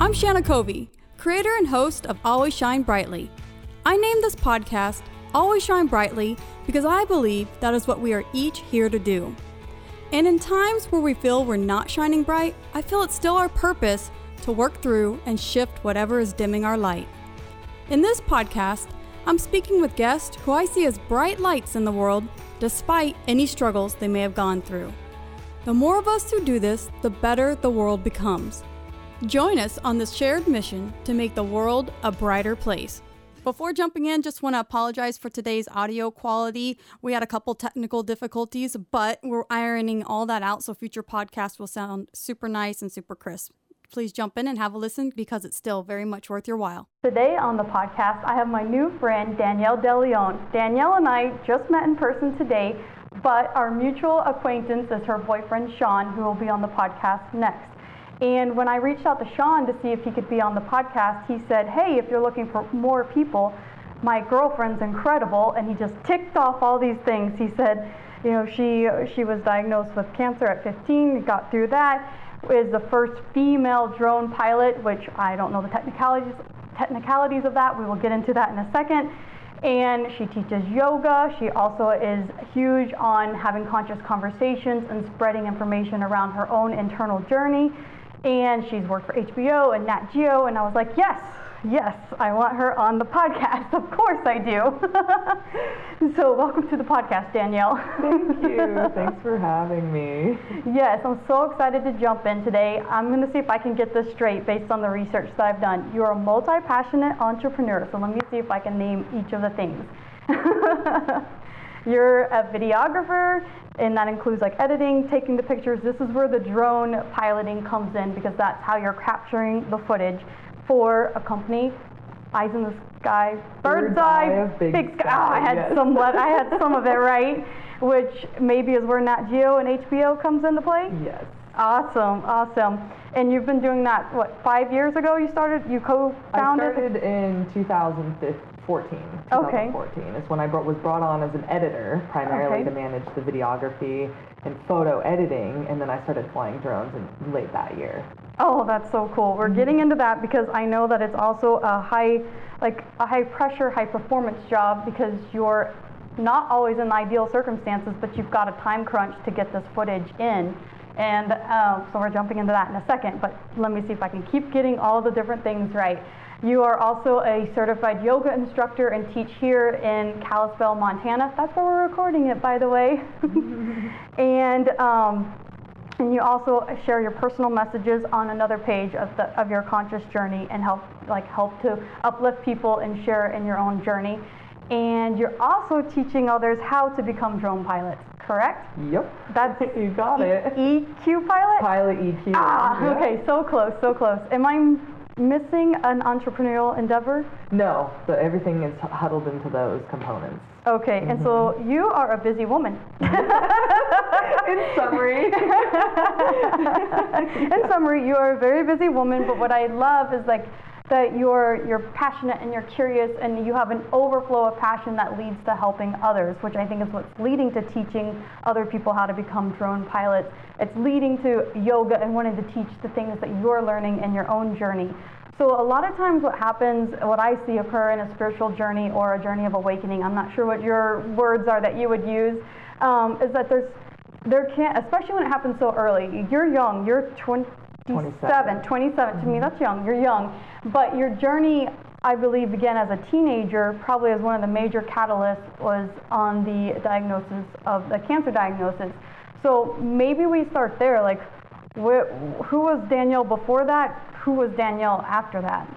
I'm Shanna Covey, creator and host of Always Shine Brightly. I named this podcast Always Shine Brightly because I believe that is what we are each here to do. And in times where we feel we're not shining bright, I feel it's still our purpose to work through and shift whatever is dimming our light. In this podcast, I'm speaking with guests who I see as bright lights in the world despite any struggles they may have gone through. The more of us who do this, the better the world becomes. Join us on this shared mission to make the world a brighter place. Before jumping in, just want to apologize for today's audio quality. We had a couple technical difficulties, but we're ironing all that out so future podcasts will sound super nice and super crisp. Please jump in and have a listen because it's still very much worth your while. Today on the podcast, I have my new friend Danielle DeLeon. Danielle and I just met in person today, but our mutual acquaintance is her boyfriend Sean, who will be on the podcast next. And when I reached out to Sean to see if he could be on the podcast, he said, Hey, if you're looking for more people, my girlfriend's incredible. And he just ticked off all these things. He said, You know, she, she was diagnosed with cancer at 15, got through that, is the first female drone pilot, which I don't know the technicalities, technicalities of that. We will get into that in a second. And she teaches yoga. She also is huge on having conscious conversations and spreading information around her own internal journey and she's worked for HBO and Nat Geo, and I was like, yes, yes, I want her on the podcast. Of course I do. so welcome to the podcast, Danielle. Thank you. Thanks for having me. Yes, I'm so excited to jump in today. I'm going to see if I can get this straight based on the research that I've done. You're a multi-passionate entrepreneur, so let me see if I can name each of the things. You're a videographer, and that includes like editing, taking the pictures. This is where the drone piloting comes in because that's how you're capturing the footage for a company. Eyes in the sky, bird's, Bird's eye, eye big sky. sky, Oh, I had yes. some. I had some of it right, which maybe is where Nat Geo and HBO comes into play. Yes. Awesome, awesome. And you've been doing that. What? Five years ago, you started. You co-founded. I started in 2014. Okay. 2014 is when I brought, was brought on as an editor, primarily Okay. to manage the videography and photo editing, and then I started flying drones in late that year. Oh, that's so cool. We're getting into that because I know that it's also a high, like a high pressure, high performance job because you're not always in ideal circumstances, but you've got a time crunch to get this footage in. And um, so we're jumping into that in a second, but let me see if I can keep getting all the different things right. You are also a certified yoga instructor and teach here in Kalispell, Montana. That's where we're recording it, by the way. and um, and you also share your personal messages on another page of the of your conscious journey and help like help to uplift people and share in your own journey. And you're also teaching others how to become drone pilots, correct? Yep. That's You got it. EQ pilot? Pilot EQ. Ah, Yeah. okay, so close, so close. Am i missing an entrepreneurial endeavor? No, but everything is huddled into those components. Okay, and so mm-hmm. you are a busy woman. Mm-hmm. In summary. In summary, you are a very busy woman, but what I love is like that you're you're passionate and you're curious and you have an overflow of passion that leads to helping others, which I think is what's leading to teaching other people how to become drone pilots. It's leading to yoga and wanting to teach the things that you're learning in your own journey. So a lot of times what happens, what I see occur in a spiritual journey or a journey of awakening, I'm not sure what your words are that you would use, um, is that there's there can't, especially when it happens so early. You're young. You're 27, 27. 27. To me, that's young. You're young. But your journey, I believe, began as a teenager, probably as one of the major catalysts was on the diagnosis of the cancer diagnosis. So maybe we start there. Like, wh- who was Danielle before that? Who was Danielle after that?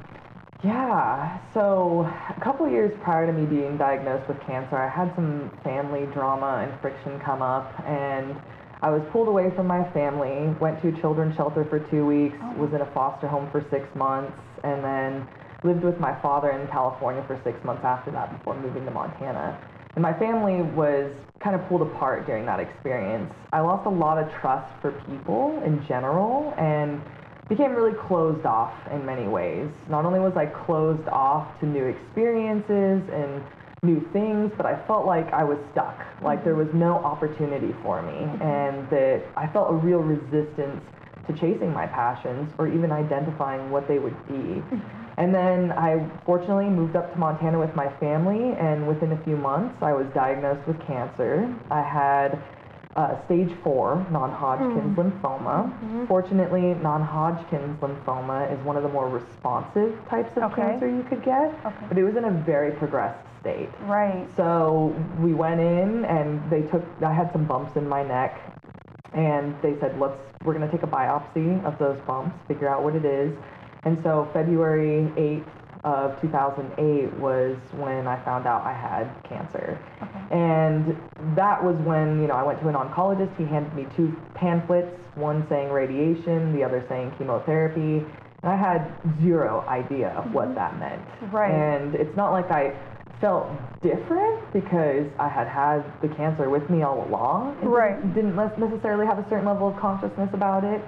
Yeah, so a couple years prior to me being diagnosed with cancer, I had some family drama and friction come up, and I was pulled away from my family, went to a children's shelter for two weeks, oh. was in a foster home for six months, and then lived with my father in California for six months after that before moving to Montana. And my family was kind of pulled apart during that experience. I lost a lot of trust for people in general, and became really closed off in many ways. Not only was I closed off to new experiences and new things, but I felt like I was stuck. Like there was no opportunity for me, and that I felt a real resistance to chasing my passions or even identifying what they would be. Mm-hmm. And then I fortunately moved up to Montana with my family, and within a few months, I was diagnosed with cancer. I had uh, stage four non-Hodgkin's lymphoma. Fortunately, non-Hodgkin's lymphoma is one of the more responsive types of Okay. cancer you could get, Okay. but it was in a very progressed state. Right. So we went in and they took, I had some bumps in my neck and they said, let's, we're going to take a biopsy of those bumps, figure out what it is. And so February 8th of 2008 was when I found out I had cancer. And that was when, you know, I went to an oncologist. He handed me two pamphlets, one saying radiation, the other saying chemotherapy. And I had zero idea of what mm-hmm. that meant. Right. And it's not like I felt different because I had had the cancer with me all along. Right. Didn't necessarily have a certain level of consciousness about it.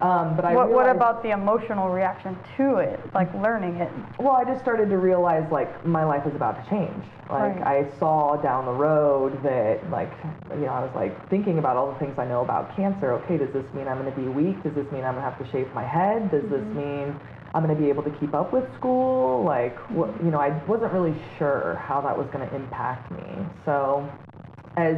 Um, but I What, what about the emotional reaction to it, like learning it? well, I just started to realize like my life is about to change. Like Right. I saw down the road that like you know I was like thinking about all the things I know about cancer. Okay, does this mean I'm going to be weak? Does this mean I'm going to have to shave my head? Does this mean I'm going to be able to keep up with school? Like what you know I wasn't really sure how that was going to impact me. So as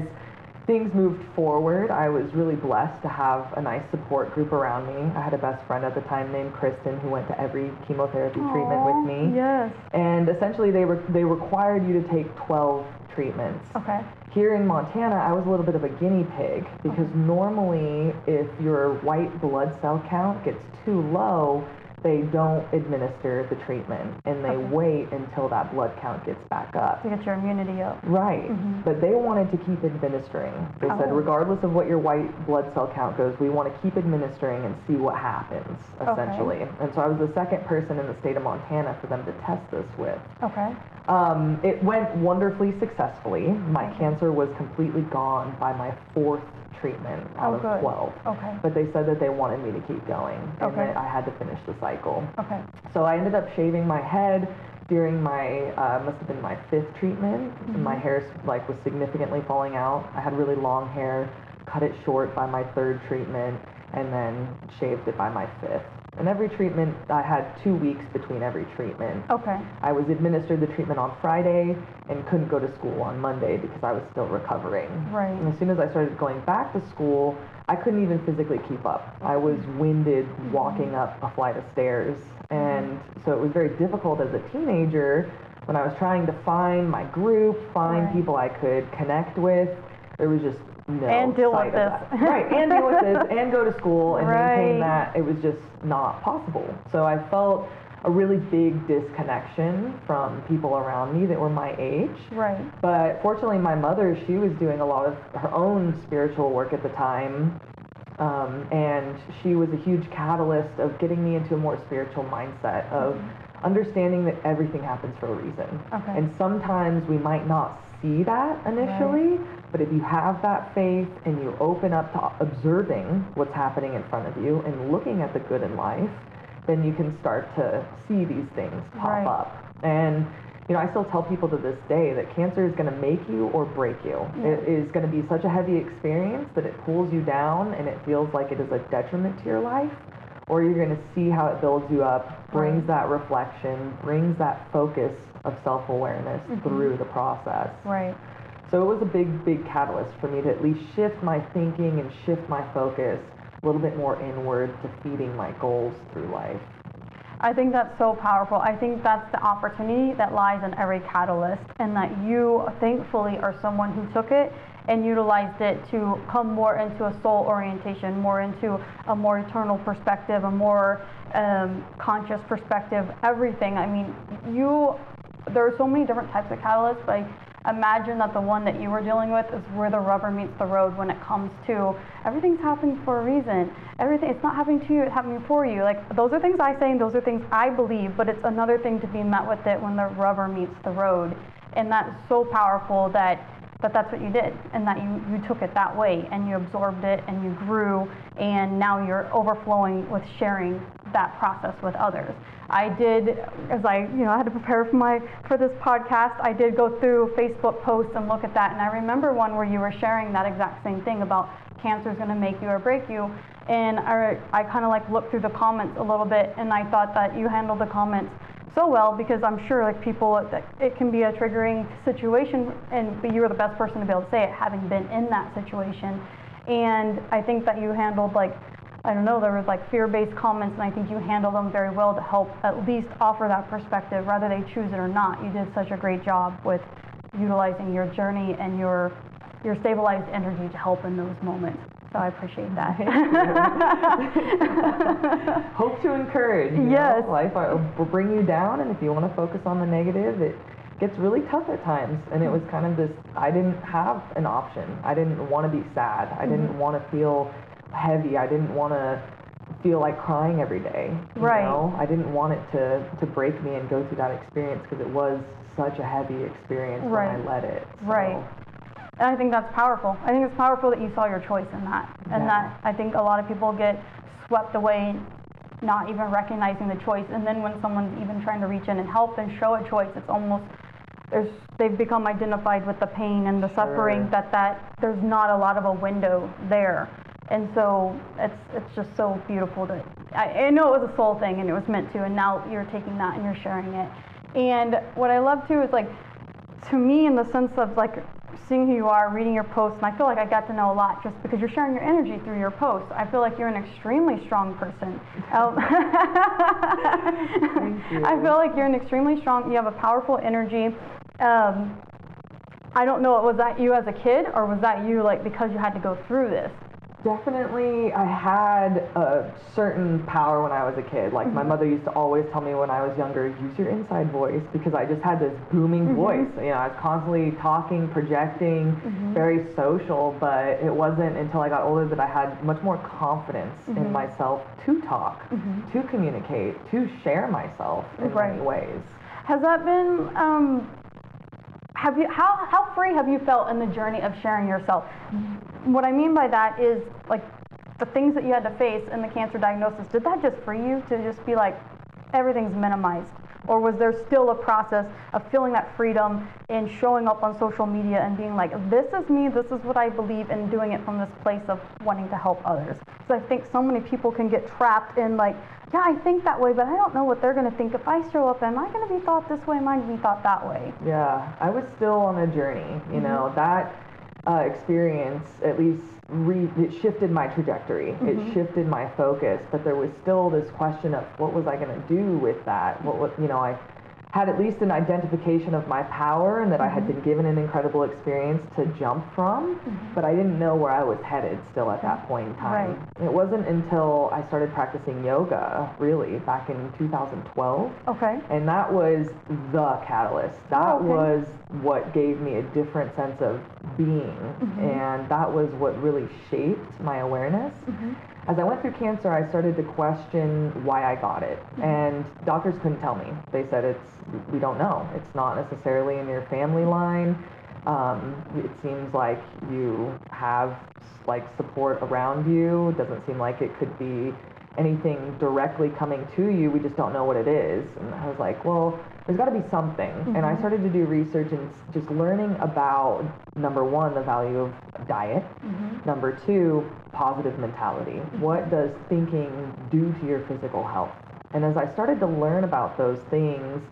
things moved forward, I was really blessed to have a nice support group around me. I had a best friend at the time named Kristen who went to every chemotherapy treatment with me. Yes. And essentially, they were they required you to take 12 treatments. Okay. Here in Montana, I was a little bit of a guinea pig because normally, if your white blood cell count gets too low, they don't administer the treatment and they Okay. wait until that blood count gets back up. To get your immunity up. Right. But they wanted to keep administering. They said, Mm-hmm. Oh. regardless of what your white blood cell count goes, we want to keep administering and see what happens, Okay. essentially. And so I was the second person in the state of Montana for them to test this with. Okay. Um, it went wonderfully successfully. My cancer was completely gone by my fourth treatment out Oh, of good. 12. Okay. But they said that they wanted me to keep going and Okay. that I had to finish the cycle. Okay. So I ended up shaving my head during my uh, must have been my fifth treatment. And my hair like was significantly falling out. I had really long hair, cut it short by my third treatment, and then shaved it by my fifth. And every treatment, I had two weeks between every treatment. Okay. I was administered the treatment on Friday and couldn't go to school on Monday because I was still recovering. Right. And as soon as I started going back to school, I couldn't even physically keep up. I was mm-hmm. winded mm-hmm. walking up a flight of stairs. And mm-hmm. so it was very difficult as a teenager when I was trying to find my group, find Right. people I could connect with. There was just no And deal with this. right, and deal with this, and go to school and maintain that. It was just not possible. So I felt a really big disconnection from people around me that were my age. Right. But fortunately, my mother, she was doing a lot of her own spiritual work at the time. Um, and she was a huge catalyst of getting me into a more spiritual mindset of understanding that everything happens for a reason. Okay. And sometimes we might not see that initially, but if you have that faith and you open up to observing what's happening in front of you and looking at the good in life, then you can start to see these things pop Right. up. And you know, I still tell people to this day that cancer is going to make you or break you. It is going to be such a heavy experience that it pulls you down and it feels like it is a detriment to your life, or you're going to see how it builds you up, brings that reflection, brings that focus of self awareness mm-hmm. through the process. Right. So it was a big, big catalyst for me to at least shift my thinking and shift my focus a little bit more inward to feeding my goals through life. I think that's so powerful. I think that's the opportunity that lies in every catalyst, and that you thankfully are someone who took it and utilized it to come more into a soul orientation, more into a more eternal perspective, a more um, conscious perspective, everything. I mean, you, there are so many different types of catalysts, but imagine that the one that you were dealing with is where the rubber meets the road when it comes to everything's happening for a reason. Everything, it's not happening to you, it's happening for you. Like, those are things I say and those are things I believe, but it's another thing to be met with it when the rubber meets the road. And that's so powerful that that that's what you did and that you, you took it that way and you absorbed it and you grew and now you're overflowing with sharing that process with others. I did, as I, you know, I had to prepare for my, for this podcast, I did go through Facebook posts and look at that and I remember one where you were sharing that exact same thing about cancer is going to make you or break you. And I, I kind of like looked through the comments a little bit and I thought that you handled the comments so well because I'm sure like people it can be a triggering situation and but you were the best person to be able to say it having been in that situation. And I think that you handled like I don't know there was like fear-based comments and I think you handled them very well to help at least offer that perspective whether they choose it or not. You did such a great job with utilizing your journey and your your stabilized energy to help in those moments so I appreciate that. Hope to encourage. Yes. Know? Life will bring you down, and if you want to focus on the negative, it gets really tough at times. And it was kind of this I didn't have an option. I didn't want to be sad. I didn't Mm-hmm. want to feel heavy. I didn't want to feel like crying every day. Right. know? I didn't want it to, to break me and go through that experience because it was such a heavy experience Right. when I let it. So, Right. And I think that's powerful. I think it's powerful that you saw your choice in that. And Yeah. that I think a lot of people get swept away not even recognizing the choice. And then when someone's even trying to reach in and help and show a choice, it's almost there's they've become identified with the pain and the suffering that that there's not a lot of a window there. And so it's it's just so beautiful that I, I know it was a soul thing and it was meant to and now you're taking that and you're sharing it. And what I love too is like to me in the sense of like seeing who you are, reading your posts, and I feel like I got to know a lot just because you're sharing your energy through your posts. I feel like you're an extremely strong person. You. I feel like you're an extremely strong. You have a powerful energy. Um, I don't know. Was that you as a kid, or was that you like because you had to go through this? Definitely, I had a certain power when I was a kid. Like my mm-hmm. mother used to always tell me when I was younger, use your inside voice because I just had this booming mm-hmm. voice. You know, I was constantly talking, projecting, mm-hmm. very social. But it wasn't until I got older that I had much more confidence in myself to talk, to communicate, to share myself in Right. many ways. Has that been? Um, have you how how free have you felt in the journey of sharing yourself? What I mean by that is like the things that you had to face in the cancer diagnosis. Did that just free you to just be like everything's minimized, or was there still a process of feeling that freedom and showing up on social media and being like, this is me, this is what I believe, and doing it from this place of wanting to help others? Because I think so many people can get trapped in like, yeah, I think that way, but I don't know what they're going to think if I show up. Am I going to be thought this way? Am I going to be thought that way? Yeah, I was still on a journey. You mm-hmm. know, that uh, experience at least re- it shifted my trajectory. It shifted my focus. But there was still this question of what was I going to do with that? What was, you know, I had at least an identification of my power and that I had been mm-hmm. given an incredible experience to jump from, mm-hmm. but I didn't know where I was headed still at that point in time. It wasn't until I started practicing yoga, really, back in 2012. Okay. And that was the catalyst. That okay. was what gave me a different sense of being. Mm-hmm. And that was what really shaped my awareness. As I went through cancer, I started to question why I got it. Mm-hmm. And doctors couldn't tell me. They said, it's, we don't know. It's not necessarily in your family line. Um, it seems like you have like support around you. It doesn't seem like it could be anything directly coming to you. We just don't know what it is. And I was like, well, there's got to be something. And I mm-hmm. started to do research and just learning about number one, the value of diet. Mm-hmm. Number two, positive mentality. What does thinking do to your physical health? And as I started to learn about those things,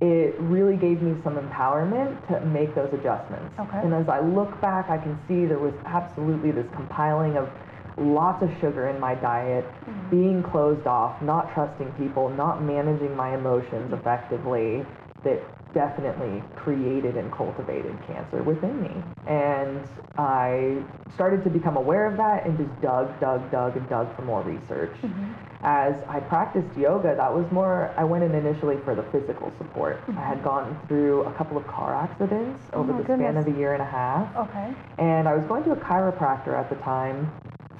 it really gave me some empowerment to make those adjustments. Okay. And as I look back, I can see there was absolutely this compiling of lots of sugar in my diet, mm-hmm. being closed off, not trusting people, not managing my emotions effectively, that definitely created and cultivated cancer within me. And I started to become aware of that and just dug, dug, dug, and dug for more research. Mm-hmm. As I practiced yoga, that was more, I went in initially for the physical support. I had mm-hmm. gone through a couple of car accidents oh over my the span of a year and a half. Okay. And I was going to a chiropractor at the time,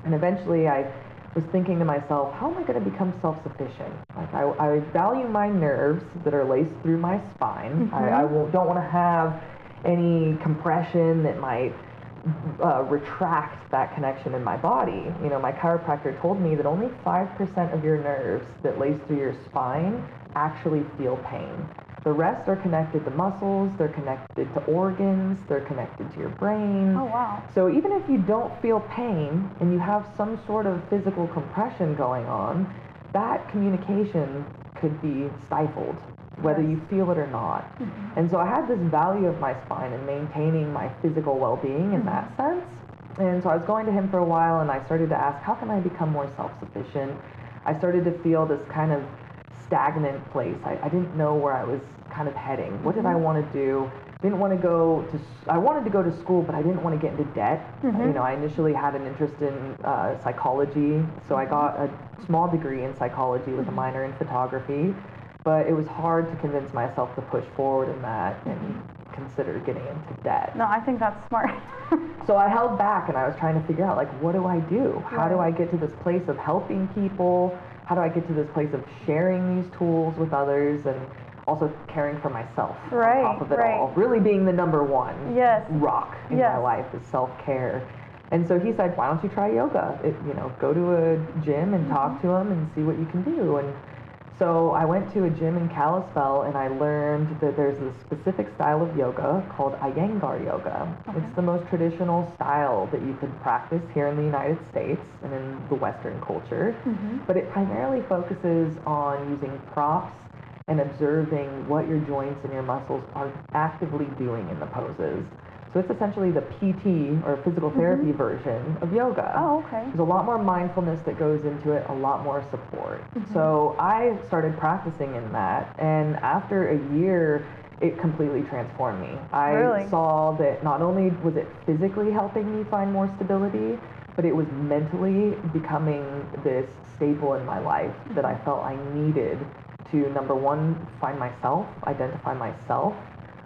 and eventually I was thinking to myself, how am I going to become self-sufficient? Like I, I value my nerves that are laced through my spine. I, I won't, don't want to have any compression that might uh, retract that connection in my body. You know, my chiropractor told me that only 5% of your nerves that lace through your spine actually feel pain. The rest are connected to muscles, they're connected to organs, they're connected to your brain. Oh, wow. So even if you don't feel pain and you have some sort of physical compression going on, that communication could be stifled, whether you feel it or not. Mm-hmm. And so I had this value of my spine and maintaining my physical well-being in that mm-hmm. sense. And so I was going to him for a while and I started to ask, how can I become more self-sufficient? I started to feel this kind of stagnant place. I, I didn't know where I was kind of heading. What did I mm-hmm. want to do? Didn't want to go to. I wanted to go to school, but I didn't want to get into debt. Mm-hmm. You know, I initially had an interest in uh, psychology, so I got a small degree in psychology with a mm-hmm. minor in photography. But it was hard to convince myself to push forward in that and consider getting into debt. No, I think that's smart. So I held back and I was trying to figure out like what do I do? How do I get to this place of helping people? How do I get to this place of sharing these tools with others and also caring for myself Right, on top of it right. all? Really being the number one Yes. rock in my life is self-care. And so he said, "Why don't you try yoga? It, you know, go to a gym and talk Mm-hmm. to them and see what you can do." And so I went to a gym in Kalispell and I learned that there's a specific style of yoga called Iyengar yoga. It's the most traditional style that you could practice here in the United States and in the Western culture. Mm-hmm. But it primarily focuses on using props and observing what your joints and your muscles are actively doing in the poses. So it's essentially the PT or physical mm-hmm. therapy version of yoga. Oh, okay. There's a lot more mindfulness that goes into it, a lot more support. Mm-hmm. So I started practicing in that, and after a year, it completely transformed me. I Really? saw that not only was it physically helping me find more stability, but it was mentally becoming this staple in my life that mm-hmm. I felt I needed to number one, find myself, identify myself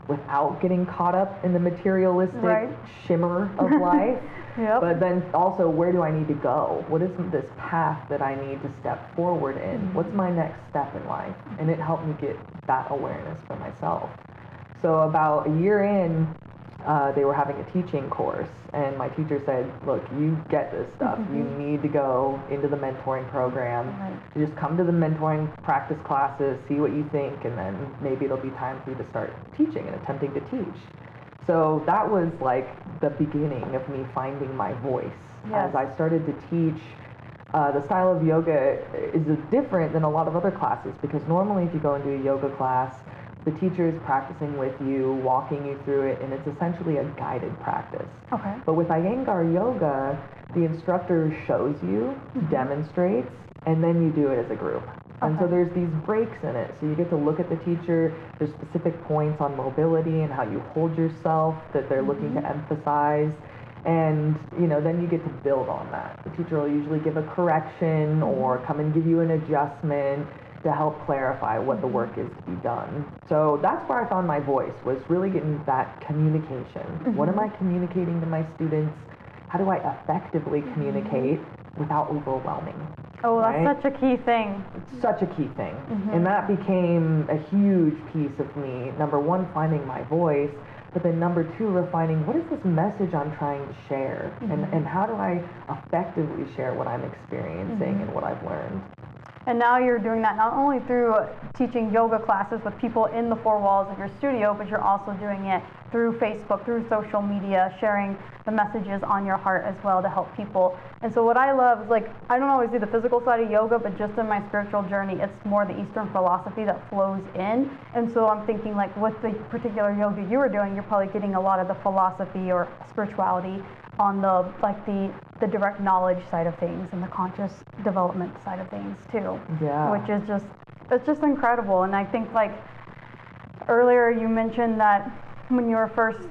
without getting caught up in the materialistic Right. shimmer of life. Yep. But then also, where do I need to go? What is this path that I need to step forward in? Mm-hmm. What's my next step in life? And it helped me get that awareness for myself. So about a year in, uh, they were having a teaching course, and my teacher said, "Look, you get this stuff. You need to go into the mentoring program. Right. Just come to the mentoring practice classes, see what you think, and then maybe it'll be time for you to start teaching and attempting to teach." So that was like the beginning of me finding my voice Yes. as I started to teach. Uh, the style of yoga is different than a lot of other classes because normally, if you go into a yoga class, the teacher is practicing with you, walking you through it, and it's essentially a guided practice. Okay. But with Iyengar yoga, the instructor shows you, mm-hmm. demonstrates, and then you do it as a group. Okay. And so there's these breaks in it. So you get to look at the teacher. There's specific points on mobility and how you hold yourself that they're looking to mm-hmm. emphasize. And you know, then you get to build on that. The teacher will usually give a correction mm-hmm. or come and give you an adjustment to help clarify what the work is to be done. So that's where I found my voice was really getting that communication. What am mm-hmm. I communicating to my students? How do I effectively mm-hmm. communicate without overwhelming? Oh, that's Right? such a key thing. It's such a key thing. Mm-hmm. And that became a huge piece of me. Number one, finding my voice, but then number two, refining what is this message I'm trying to share? And, and how do I effectively share what I'm experiencing and what I've learned? And now you're doing that not only through teaching yoga classes with people in the four walls of your studio, but you're also doing it through Facebook, through social media, sharing the messages on your heart as well to help people. And so what I love is like I don't always do the physical side of yoga, but just in my spiritual journey, it's more the Eastern philosophy that flows in. And so I'm thinking like with the particular yoga you were doing, you're probably getting a lot of the philosophy or spirituality on the like the the direct knowledge side of things and the conscious development side of things too. Yeah. which is just it's just incredible. And i think like earlier you mentioned that when you were first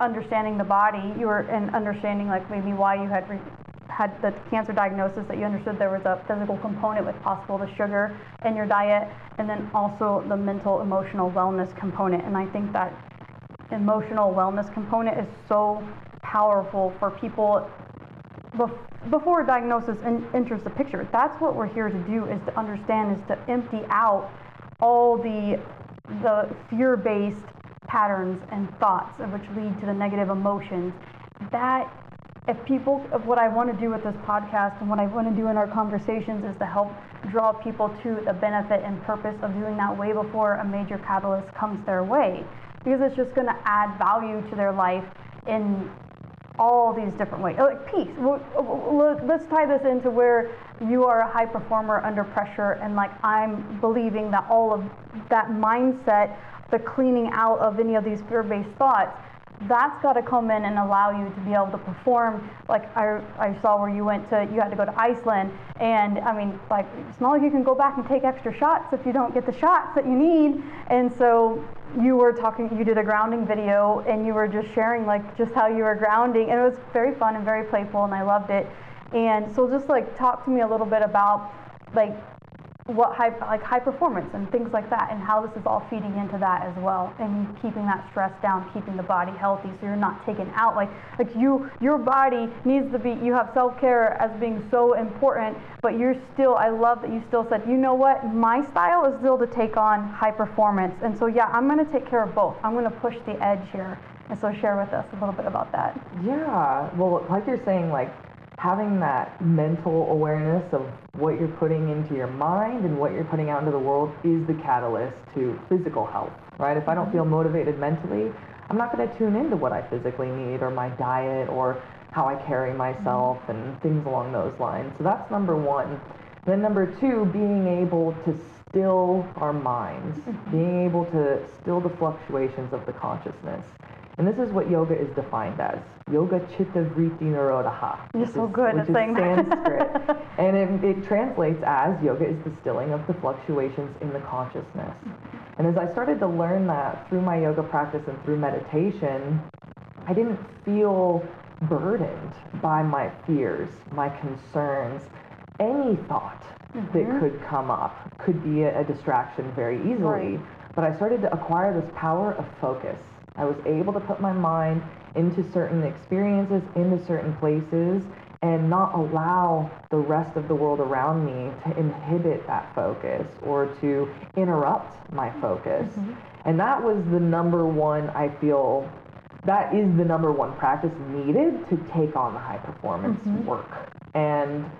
understanding the body you were and understanding like maybe why you had re- had the cancer diagnosis that you understood there was a physical component with possible the sugar in your diet and then also the mental emotional wellness component. And i think that emotional wellness component is so powerful for people bef- before diagnosis en- enters the picture. That's what we're here to do is to understand is to empty out all the the fear-based patterns and thoughts, which lead to the negative emotions. That if people, what I want to do with this podcast and what I want to do in our conversations is to help draw people to the benefit and purpose of doing that way before a major catalyst comes their way, because it's just going to add value to their life in all these different ways. Like peace. Let's tie this into where you are a high performer under pressure, and like I'm believing that all of that mindset, the cleaning out of any of these fear-based thoughts, that's got to come in and allow you to be able to perform. Like I, I saw where you went to, you had to go to Iceland, and I mean, like it's not like you can go back and take extra shots if you don't get the shots that you need. And so you were talking, you did a grounding video, and you were just sharing like just how you were grounding, and it was very fun and very playful, and I loved it. And so just like talk to me a little bit about like what high like high performance and things like that and how this is all feeding into that as well and keeping that stress down keeping the body healthy so you're not taken out. Like like you your body needs to be you have self-care as being so important but you're still i love that you still said you know what? My style is still to take on high performance. And so yeah i'm going to take care of both. I'm going to push the edge here and so share with us a little bit about that. Yeah. Well like you're saying like having that mental awareness of what you're putting into your mind and what you're putting out into the world is the catalyst to physical health, right? If I don't feel motivated mentally, I'm not going to tune into what I physically need or my diet or how I carry myself and things along those lines. So that's number one. Then number two, being able to still our minds, mm-hmm. being able to still the fluctuations of the consciousness. And this is what yoga is defined as. Yoga chitta vritti nirodha. You're so is, good at saying Sanskrit. and it, it, translates as yoga is the stilling of the fluctuations in the consciousness. And as I started to learn that through my yoga practice and through meditation, I didn't feel burdened by my fears, my concerns, any thought mm-hmm. that could come up could be a, a distraction very easily. Right. But I started to acquire this power of focus I was able to put my mind into certain experiences, into certain places, and not allow the rest of the world around me to inhibit that focus or to interrupt my focus. Mm-hmm. And that was the number one, I feel, that is the number one practice needed to take on the high performance mm-hmm. work. And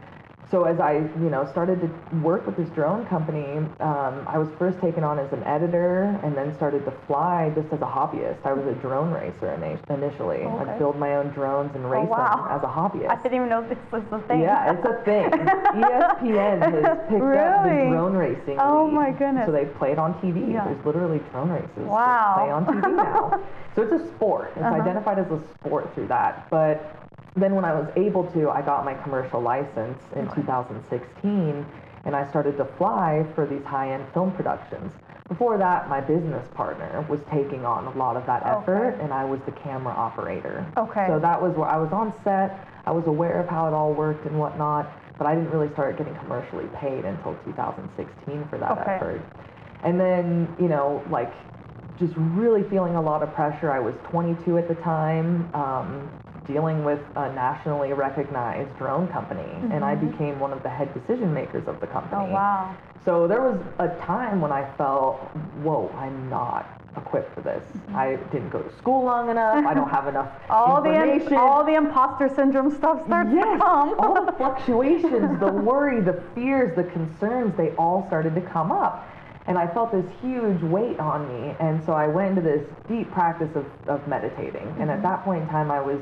so as I, you know, started to work with this drone company, um, I was first taken on as an editor and then started to fly just as a hobbyist. I was a drone racer initially. Okay. I'd build my own drones and race oh, wow. them as a hobbyist. I didn't even know this was a thing. Yeah, it's a thing. ESPN has picked really? up the drone racing. Oh league. my goodness. So they play it on TV. Yeah. There's literally drone races wow. play on TV now. so it's a sport. It's uh-huh. identified as a sport through that. But then when I was able to, I got my commercial license in okay. 2016 and I started to fly for these high-end film productions. Before that, my business partner was taking on a lot of that effort okay. and I was the camera operator. Okay. So that was where I was on set, I was aware of how it all worked and whatnot, but I didn't really start getting commercially paid until 2016 for that okay. effort. And then, you know, like just really feeling a lot of pressure. I was 22 at the time. Um, dealing with a nationally recognized drone company, mm-hmm. and I mm-hmm. became one of the head decision makers of the company. Oh, wow. So there was a time when I felt, whoa, I'm not equipped for this. Mm-hmm. I didn't go to school long enough. I don't have enough all information. The, all the imposter syndrome stuff starts yes, to come. all the fluctuations, the worry, the fears, the concerns, they all started to come up. And I felt this huge weight on me. And so I went into this deep practice of, of meditating. Mm-hmm. And at mm-hmm. that point in time, I was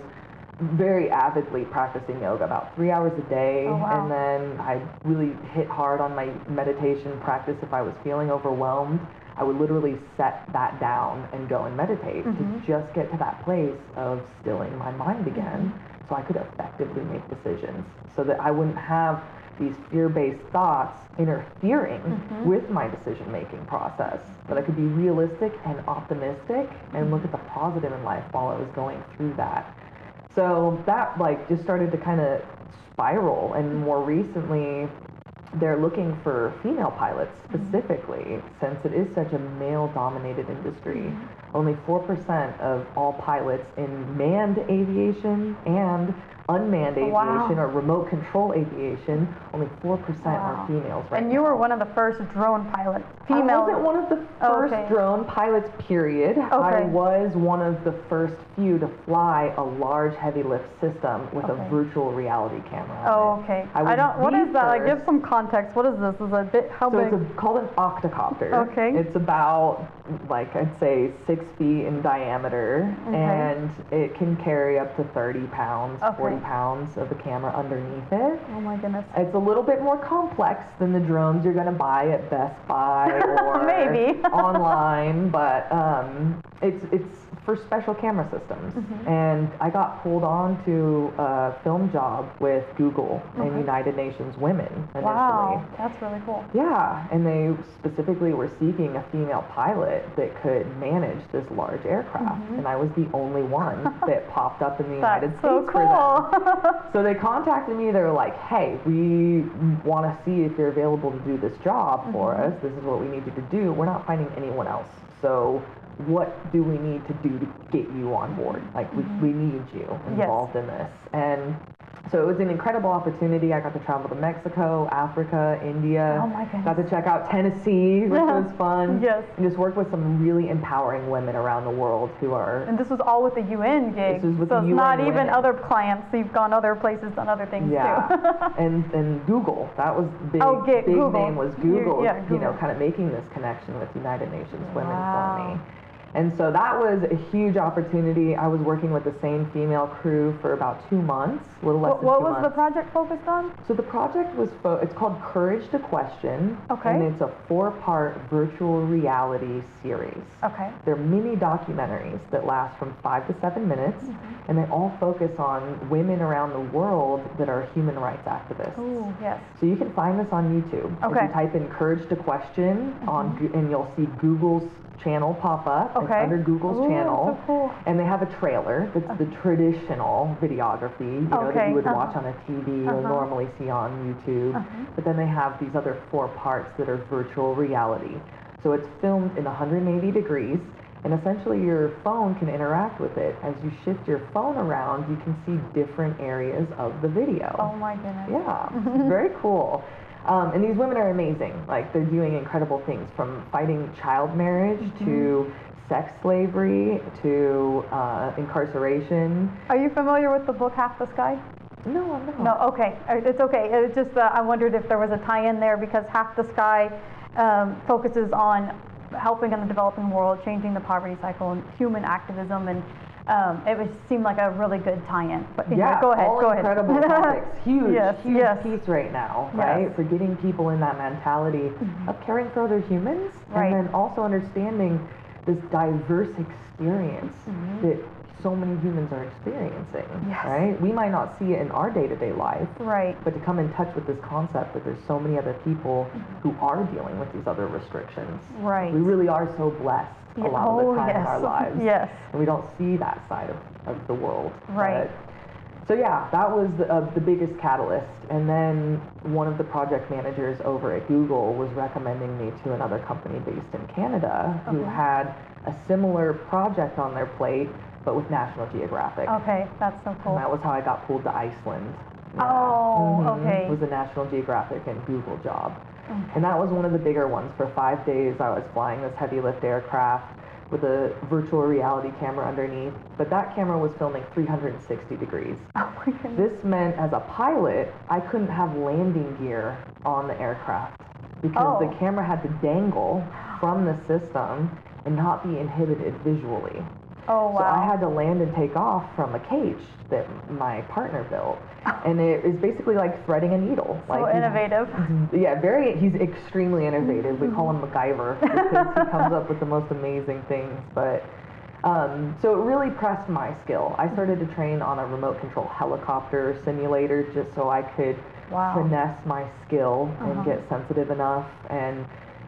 very avidly practicing yoga about three hours a day oh, wow. and then i really hit hard on my meditation practice if i was feeling overwhelmed i would literally set that down and go and meditate mm-hmm. to just get to that place of stilling my mind again mm-hmm. so i could effectively make decisions so that i wouldn't have these fear-based thoughts interfering mm-hmm. with my decision-making process but i could be realistic and optimistic and look at the positive in life while i was going through that so that like just started to kind of spiral and more recently they're looking for female pilots mm-hmm. specifically since it is such a male dominated industry. Mm-hmm. Only 4% of all pilots in manned aviation and unmanned wow. aviation or remote control aviation, only 4% wow. are females. Right and you now. were one of the first drone pilots, female. I wasn't one of the first okay. drone pilots, period. Okay. I was one of the first few to fly a large heavy lift system with okay. a virtual reality camera. Oh, okay. I, I don't, what is that? Like, give some context. What is this? Is a bit, how so big? So it's a, called an octocopter. Okay. It's about, like, I'd say six feet in diameter, and it can carry up to 30 pounds, 40 pounds of the camera underneath it. Oh my goodness. It's a little bit more complex than the drones you're going to buy at Best Buy or maybe online, but um, it's it's for special camera systems. Mm-hmm. And I got pulled on to a film job with Google and United Nations Women initially. Wow, that's really cool. Yeah, and they specifically were seeking a female pilot that could manage this large aircraft, and I was the only one that popped up in the United Mm-hmm. That's so States for them. cool. So they contacted me. They were like, "Hey, we want to see if you're available to do this job for Mm-hmm. us. This is what we need you to do. We're not finding anyone else. So, what do we need to do to get you on board? Like, we, we mm-hmm. need you involved in this." And so it was an incredible opportunity. I got to travel to Mexico, Africa, India. Oh my Got to check out Tennessee, which was fun. Yes. And just work with some really empowering women around the world who are And this was all with the UN gig. This was with so the it's UN not even women. other clients. So you've gone other places, done other things too. Yeah, and and Google. That was big. Oh, get big Google. name was You- Google. You know, kind of making this connection with United Nations Women Wow. for me. And so that was a huge opportunity. I was working with the same female crew for about two months, a little less what what was the project focused on? So the project was fo- it's called Courage to Question, Okay. and it's a four-part virtual reality series. Okay. They're mini documentaries that last from five to seven minutes, Mm-hmm. and they all focus on women around the world that are human rights activists. Ooh, yes. So you can find this on YouTube. Okay. If you type in "Courage to Question" on, Goo- and you'll see Google's channel pop up. It's Okay. under Google's Ooh, channel. so cool. And they have a trailer that's the traditional videography, you know, that you would uh-huh. watch on a TV or Uh-huh. normally see on YouTube. But then they have these other four parts that are virtual reality. So it's filmed in 180 degrees, and essentially your phone can interact with it. As you shift your phone around, you can see different areas of the video. Oh my goodness. Yeah, very cool. Um, and these women are amazing. Like they're doing incredible things from fighting child marriage to sex slavery to uh, incarceration. Are you familiar with the book Half the Sky? No, I'm not. No, okay, Uh, it's okay. It's just uh, I wondered if there was a tie-in there because Half the Sky um, focuses on helping in the developing world, changing the poverty cycle, and human activism, and um, it was seemed like a really good tie-in. But Yeah, go ahead, all go ahead. incredible topics. Huge, Yes, huge yes. piece right now, Yes. Mm-hmm. right? For getting people in that mentality of caring for other humans, Right. and then also understanding this diverse experience that so many humans are experiencing, Mm-hmm. Yes. right? We might not see it in our day-to-day life, Right. but to come in touch with this concept that there's so many other people who are dealing with these other restrictions. Mm-hmm. Right. We really are so blessed a Yeah, lot of oh, the time in our lives. Yes. And we don't see that side of, of the world. Right. But- so yeah, that was the, uh, the biggest catalyst. And then one of the project managers over at Google was recommending me to another company based in Canada who had a similar project on their plate, but with National Geographic. Okay, that's so And cool. that was how I got pulled to Iceland. Oh, Mhm. okay. It was a National Geographic and Google job. And that was one of the bigger ones. For five days, I was flying this heavy lift aircraft with a virtual reality camera underneath. But that camera was filming 360 degrees. Oh my goodness. This meant as a pilot, I couldn't have landing gear on the aircraft because Oh. the camera had to dangle from the system and not be inhibited visually. Oh wow. So I had to land and take off from a cage that my partner built. And it is basically like threading a needle. so like innovative. yeah, very. He's extremely innovative. We call him MacGyver because he comes up with the most amazing things. But um, so it really pressed my skill. I started to train on a remote control helicopter simulator just so I could Wow. finesse my skill Uh-huh. and get sensitive enough. And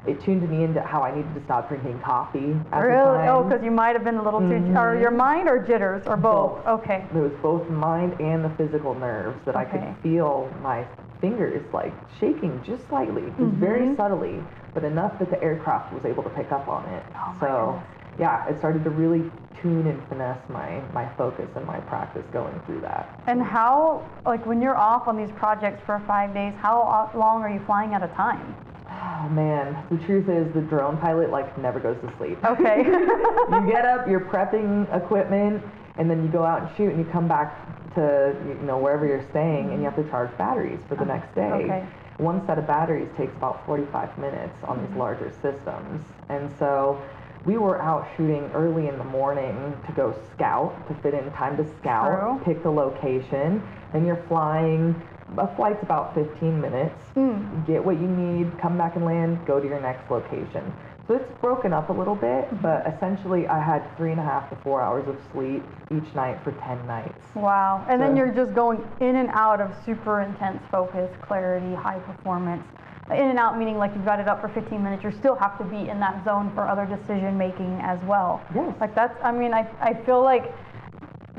it tuned me into how I needed to stop drinking coffee at the Really? Oh, because you might have been a little too, or Mhm. your mind or jitters or both. Both. Okay. It was both mind and the physical nerves that I could feel my fingers like shaking just slightly, just Mm-hmm. very subtly, but enough that the aircraft was able to pick up on it. Oh so yeah, it started to really tune and finesse my, my focus and my practice going through that. And how, like, when you're off on these projects for five days, how long are you flying at a time? Oh man, the truth is the drone pilot like never goes to sleep. Okay. you get up, you're prepping equipment, and then you go out and shoot, and you come back to you know wherever you're staying, and you have to charge batteries for the next day. Okay. One set of batteries takes about 45 minutes on these mm-hmm. larger systems, and so we were out shooting early in the morning to go scout to fit in time to scout, True. pick the location, and you're flying. A flight's about 15 minutes. Hmm. Get what you need, come back and land, go to your next location. So it's broken up a little bit, mm-hmm. but essentially I had three and a half to four hours of sleep each night for 10 nights. Wow. And then you're just going in and out of super intense focus, clarity, high performance. In and out meaning like you've got it up for 15 minutes, you still have to be in that zone for other decision making as well. Yes. Like that's, I mean, I, I feel like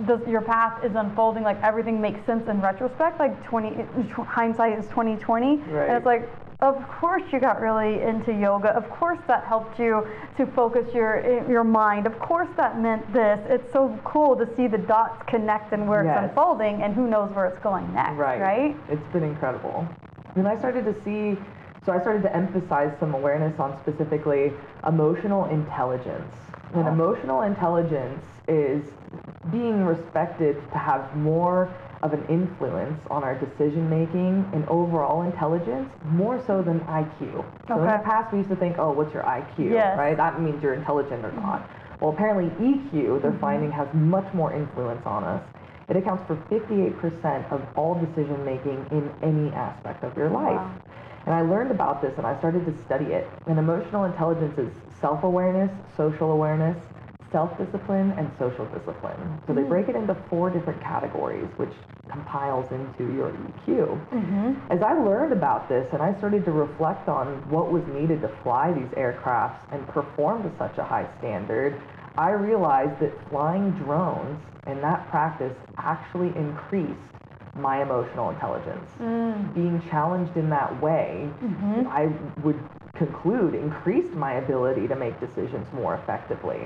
the, your path is unfolding, like everything makes sense in retrospect, like 20, hindsight is 2020. Right. And it's like, of course you got really into yoga. Of course that helped you to focus your your mind. Of course that meant this. It's so cool to see the dots connect and where Yes. it's unfolding and who knows where it's going next, Right. right? It's been incredible. And I started to see, so I started to emphasize some awareness on specifically emotional intelligence. And oh. emotional intelligence is being respected to have more of an influence on our decision making and overall intelligence more so than IQ. So in the past we used to think, oh, what's your IQ, Yes. right? That means you're intelligent or not. Well, apparently EQ, they're mm-hmm. finding, has much more influence on us. It accounts for 58% of all decision making in any aspect of your life. Wow. And I learned about this and I started to study it. And emotional intelligence is self awareness, social awareness, self discipline, and social discipline. So they break it into four different categories, which compiles into your EQ. Mm-hmm. As I learned about this and I started to reflect on what was needed to fly these aircrafts and perform to such a high standard, I realized that flying drones and that practice actually increased my emotional intelligence. Mm. Being challenged in that way, mm-hmm. I would conclude increased my ability to make decisions more effectively.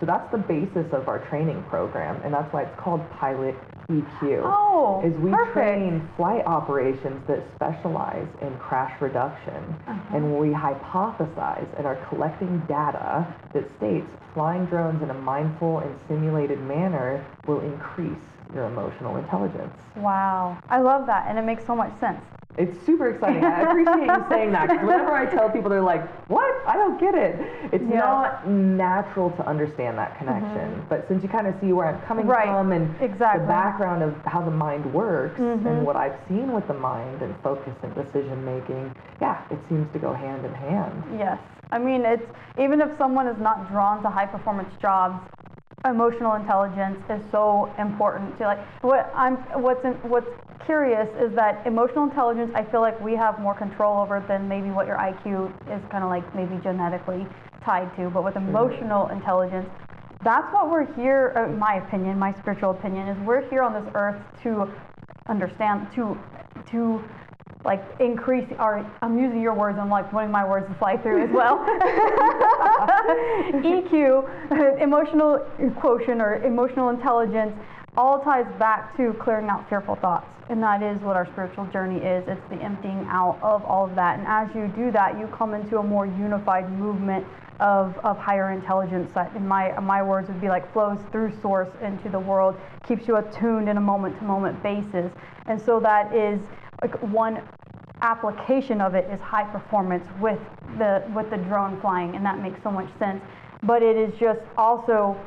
So that's the basis of our training program, and that's why it's called Pilot EQ. Oh, is we perfect. train flight operations that specialize in crash reduction, Uh-huh. and we hypothesize and are collecting data that states flying drones in a mindful and simulated manner will increase your emotional intelligence. Wow. I love that and it makes so much sense. It's super exciting. I appreciate you saying that because whenever I tell people, they're like, "What? I don't get it." It's Yeah. not natural to understand that connection. Mm-hmm. But since you kind of see where I'm coming Right. from and Exactly. the background of how the mind works and mm-hmm. what I've seen with the mind and focus and decision making, yeah, it seems to go hand in hand. Yes. I mean, it's even if someone is not drawn to high performance jobs, emotional intelligence is so important to like what I'm what's in, what's curious is that emotional intelligence I feel like we have more control over than maybe what your IQ is kind of like maybe genetically tied to but with emotional intelligence that's what we're here uh, in my opinion my spiritual opinion is we're here on this earth to understand to to like increase our I'm using your words I'm like wanting my words to fly through as well. EQ emotional quotient or emotional intelligence all ties back to clearing out fearful thoughts. And that is what our spiritual journey is. It's the emptying out of all of that. And as you do that you come into a more unified movement of, of higher intelligence that in my my words would be like flows through source into the world keeps you attuned in a moment to moment basis. And so that is like one application of it is high performance with the with the drone flying and that makes so much sense. But it is just also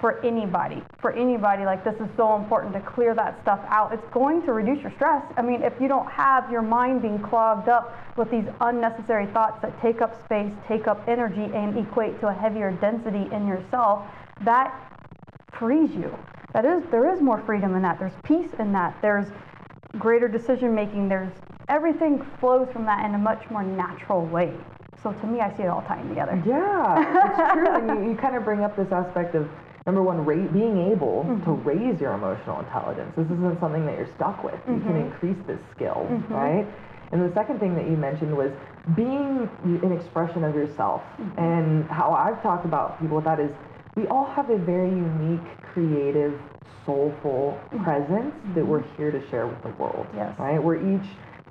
for anybody for anybody like this is so important to clear that stuff out. It's going to reduce your stress. I mean if you don't have your mind being clogged up with these unnecessary thoughts that take up space take up energy and equate to a heavier density in yourself that frees you. That is there is more freedom in that. There's peace in that. There's greater decision making there's everything flows from that in a much more natural way so to me i see it all tying together Yeah, it's true. and you, you kind of bring up this aspect of number one, ra- being able mm-hmm. to raise your emotional intelligence. This isn't something that you're stuck with. You can mm-hmm. increase this skill, mm-hmm. right? And the second thing that you mentioned was being an expression of yourself. And how I've talked about people with that is we all have a very unique, creative, soulful mm-hmm. presence that mm-hmm. we're here to share with the world. Yes. Right? We're each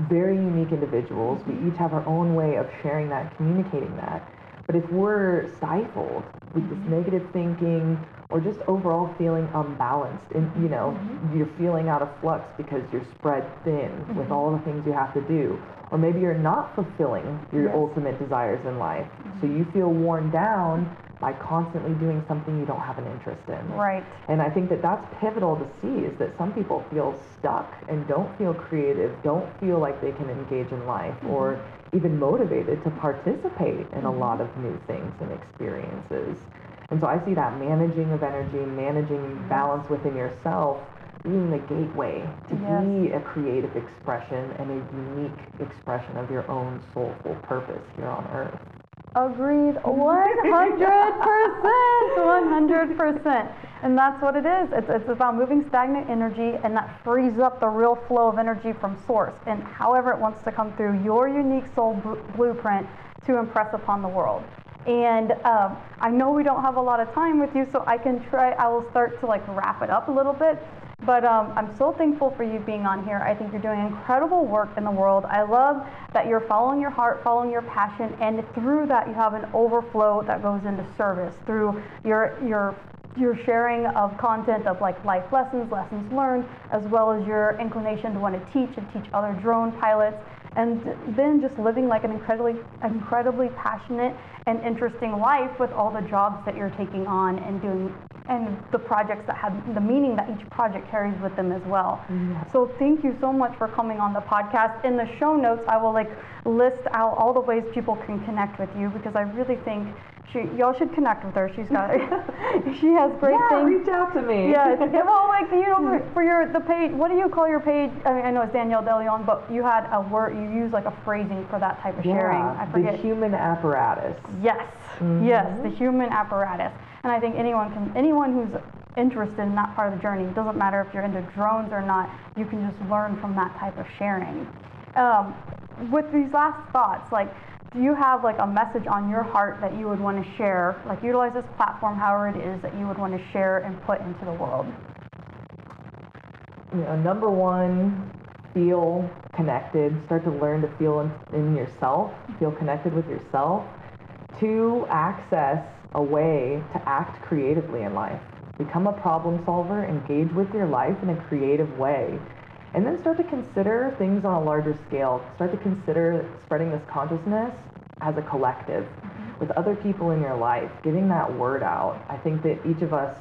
very unique individuals. We mm-hmm. each have our own way of sharing that, communicating that. But if we're stifled with this negative thinking or just overall feeling unbalanced and you know you're feeling out of flux because you're spread thin with all the things you have to do or maybe you're not fulfilling your Yes. ultimate desires in life so you feel worn down by constantly doing something you don't have an interest in Right. and I think that that's pivotal to see is that some people feel stuck and don't feel creative, don't feel like they can engage in life mm-hmm. or even motivated to participate in a mm-hmm. lot of new things and experiences. And so I see that managing of energy, managing mm-hmm. balance within yourself being the gateway to Yes. be a creative expression and a unique expression of your own soulful purpose here on earth. Agreed. 100%. 100%. And that's what it is. It's, it's about moving stagnant energy, and that frees up the real flow of energy from source and however it wants to come through your unique soul bl- blueprint to impress upon the world. And um, I know we don't have a lot of time with you, so I can try, I will start to like wrap it up a little bit. But um, I'm so thankful for you being on here. I think you're doing incredible work in the world. I love that you're following your heart, following your passion, and through that you have an overflow that goes into service through your your your sharing of content of like life lessons, lessons learned, as well as your inclination to want to teach and teach other drone pilots, and then just living like an incredibly incredibly passionate and interesting life with all the jobs that you're taking on and doing and the projects that have the meaning that each project carries with them as well. Mm-hmm. So thank you so much for coming on the podcast. In the show notes, I will like list out all the ways people can connect with you because I really think she y'all should connect with her. She's got she has great yeah, things. reach out to me. Yeah, yeah, well, like you know, for, for your the page, what do you call your page? I mean, I know it's Danielle DeLeon, but you had a word, you use like a phrasing for that type of sharing. Yeah, I forget. the human apparatus. Yes, yes, the human apparatus. And I think anyone can, anyone who's interested in that part of the journey, it doesn't matter if you're into drones or not, you can just learn from that type of sharing. Um, with these last thoughts, like, do you have like a message on your heart that you would want to share? Like, utilize this platform, however it is that you would want to share and put into the world. you know, number one, feel connected. Start to learn to feel in, in yourself, feel connected with yourself. Two, access a way to act creatively in life. Become a problem solver, engage with your life in a creative way. And then start to consider things on a larger scale. Start to consider spreading this consciousness as a collective mm-hmm. with other people in your life, getting that word out. I think that each of us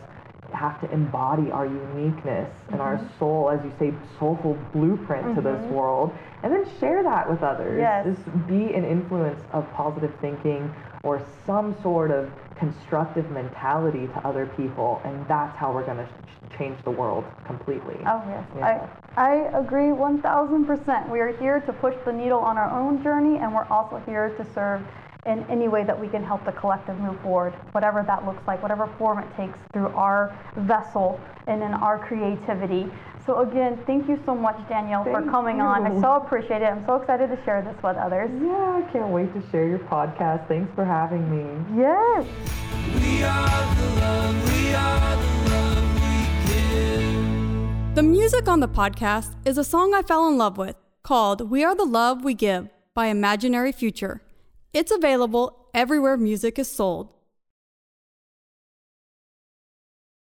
have to embody our uniqueness and our mm-hmm. soul, as you say, soulful blueprint to this mm-hmm. world, and then share that with others. Yes. Just be an influence of positive thinking or some sort of constructive mentality to other people, and that's how we're going to ch- change the world completely. Oh yes, Yeah. I I agree 1,000%. We are here to push the needle on our own journey, and we're also here to serve in any way that we can help the collective move forward, whatever that looks like, whatever form it takes through our vessel and in our creativity. So again, thank you so much, Danielle, for Thank coming on. I so appreciate it. I'm so excited to share this with others. Yeah, I can't wait to share your podcast. Thanks for having me. Yes. We are the love, we are the love we give. The music on the podcast is a song I fell in love with called We Are the Love We Give by Imaginary Future. It's available everywhere music is sold.